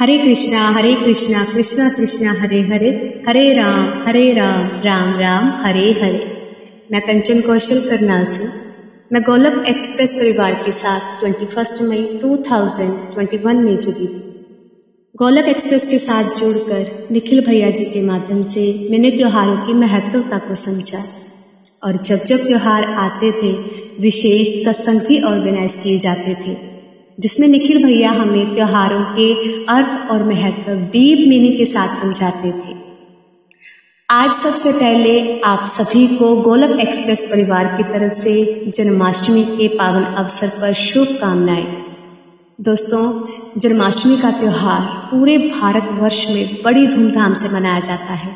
हरे कृष्णा हरे कृष्णा कृष्णा कृष्णा, हरे हरे हरे राम हरे राम राम राम, हरे हरे। मैं कंचन कौशल करनाल से मैं गोलक एक्सप्रेस परिवार के साथ 21 मई 2021 में जुड़ी थी। गोलक एक्सप्रेस के साथ जुड़कर निखिल भैया जी के माध्यम से मैंने त्योहारों की महत्वता को समझा। और जब जब त्यौहार आते थे, विशेष सत्संग भी ऑर्गेनाइज किए जाते थे। जिसमें निखिल भैया हमें त्योहारों के अर्थ और महत्व डीप मीनिंग के साथ समझाते थे। आज सबसे पहले आप सभी को गोलक एक्सप्रेस परिवार की तरफ़ से जन्माष्टमी के पावन अवसर पर शुभकामनाएँ। दोस्तों, जन्माष्टमी का त्यौहार पूरे भारतवर्ष में बड़ी धूमधाम से मनाया जाता है।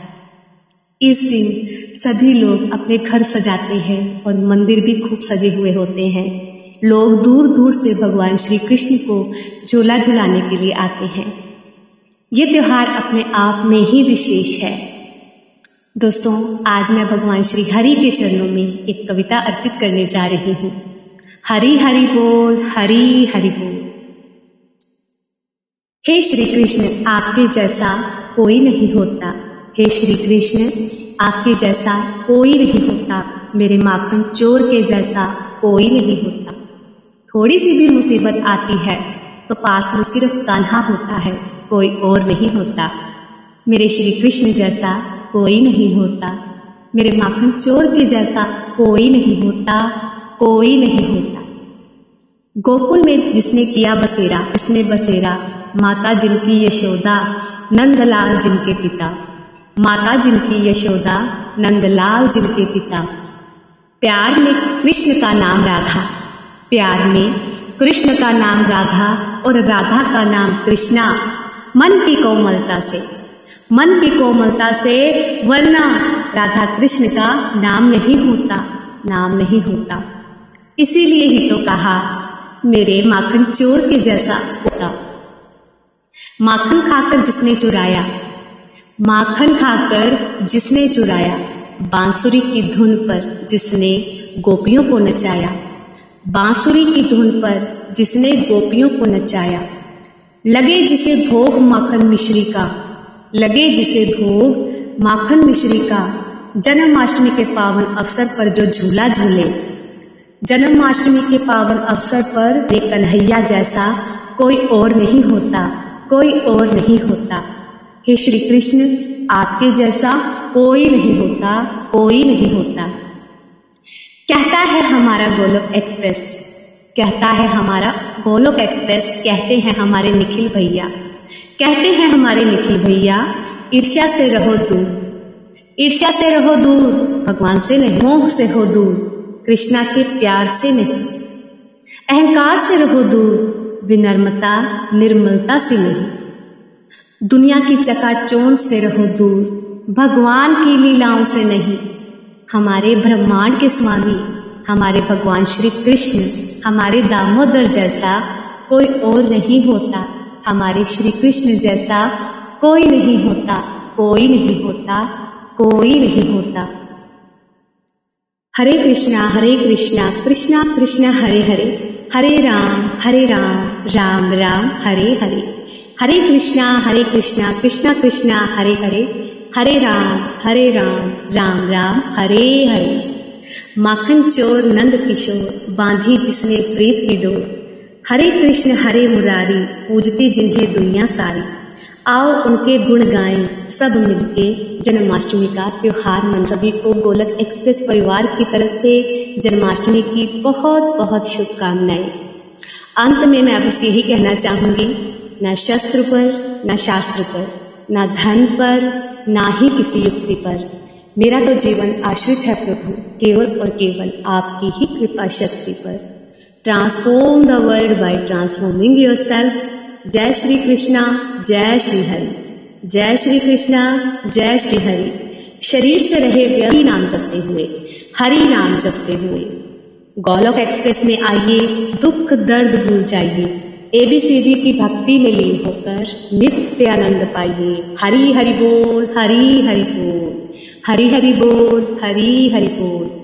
इस दिन सभी लोग अपने घर सजाते हैं और मंदिर भी खूब सजे हुए होते हैं। लोग दूर दूर से भगवान श्री कृष्ण को झूला झुलाने के लिए आते हैं। ये त्यौहार अपने आप में ही विशेष है। दोस्तों, आज मैं भगवान श्री हरि के चरणों में एक कविता अर्पित करने जा रही हूँ। हरि हरि बोल, हरि हरि बोल। हे श्री कृष्ण, आपके जैसा कोई नहीं होता। हे श्री कृष्ण, आपके जैसा कोई नहीं होता। मेरे माखन चोर के जैसा कोई नहीं होता। थोड़ी सी भी मुसीबत आती है तो पास में सिर्फ़ कान्हा होता है, कोई और नहीं होता। मेरे श्री कृष्ण जैसा कोई नहीं होता। मेरे माखन चोर के जैसा कोई नहीं होता, कोई नहीं होता। गोकुल में जिसने किया बसेरा, इसने बसेरा, माता जिनकी यशोदा नंदलाल जिनके पिता। माता जिनकी यशोदा नंदलाल जिनके पिता। प्यार में कृष्ण का नाम राधा। प्यार में कृष्ण का नाम राधा और राधा का नाम कृष्णा मन की कोमलता से। मन की कोमलता से वरना राधा कृष्ण का नाम नहीं होता, नाम नहीं होता। इसीलिए ही तो कहा, मेरे माखन चोर के जैसा होता। माखन खाकर जिसने चुराया, माखन खाकर जिसने चुराया, बांसुरी की धुन पर जिसने गोपियों को नचाया। बांसुरी की धुन पर जिसने गोपियों को नचाया। लगे जिसे भोग माखन मिश्री का, लगे जिसे भोग माखन मिश्री का। जन्माष्टमी के पावन अवसर पर जो झूला झूले। जन्माष्टमी के पावन अवसर पर एक कन्हैया जैसा कोई और नहीं होता, कोई और नहीं होता। हे श्री कृष्ण, आपके जैसा कोई नहीं होता, कोई नहीं होता। कहता है हमारा गोलोक एक्सप्रेस। कहता है हमारा गोलोक एक्सप्रेस, कहते हैं हमारे निखिल भैया। कहते हैं हमारे निखिल भैया, ईर्ष्या से रहो दूर। ईर्ष्या से रहो दूर, भगवान से नहीं, मोह से हो दूर। कृष्णा के प्यार से नहीं। अहंकार से रहो दूर, विनम्रता, निर्मलता से नहीं। दुनिया की चकाचौंध से रहो दूर, भगवान की लीलाओं से नहीं। हमारे ब्रह्मांड के स्वामी, हमारे भगवान श्री कृष्ण, हमारे दामोदर जैसा कोई और नहीं होता, हमारे श्री कृष्ण जैसा कोई नहीं होता, कोई नहीं होता, कोई नहीं होता। हरे कृष्णा हरे कृष्णा कृष्णा कृष्णा, हरे हरे। हरे राम हरे राम राम राम, हरे हरे। हरे कृष्णा हरे कृष्णा कृष्णा कृष्णा, हरे हरे। हरे राम हरे राम राम राम, हरे हरे। माखन चोर, नंद किशोर, बांधी जिसने प्रीत की डोर। हरे कृष्ण, हरे मुरारी, पूजती जिन्हें दुनिया सारी। आओ उनके गुण गाएँ, सब मिलके जन्माष्टमी का त्योहार मन सभी को गोलक एक्सप्रेस परिवार की तरफ़ से जन्माष्टमी की बहुत बहुत शुभकामनाएँ। अंत में मैं बस यही कहना चाहूँगी, न शस्त्र पर, न शास्त्र पर। न धन पर, ना ही किसी युक्ति पर। मेरा तो जीवन आश्रित है प्रभु, केवल और केवल आपकी ही कृपा शक्ति पर। Transform the world by transforming yourself जय श्री कृष्णा, जय श्री हरि। जय श्री कृष्णा, जय श्री हरि। शरीर से रहे व्यक्ति नाम जपते हुए, हरि नाम जपते हुए। गोलोक एक्सप्रेस में आइए, दुख दर्द भूल जाइए। एबीसीडी की भक्ति में लीन होकर नित्य आनंद पाइए। हरी हरि बोल, हरी हरि बोल, हरी हरि बोल, हरी हरि बोल।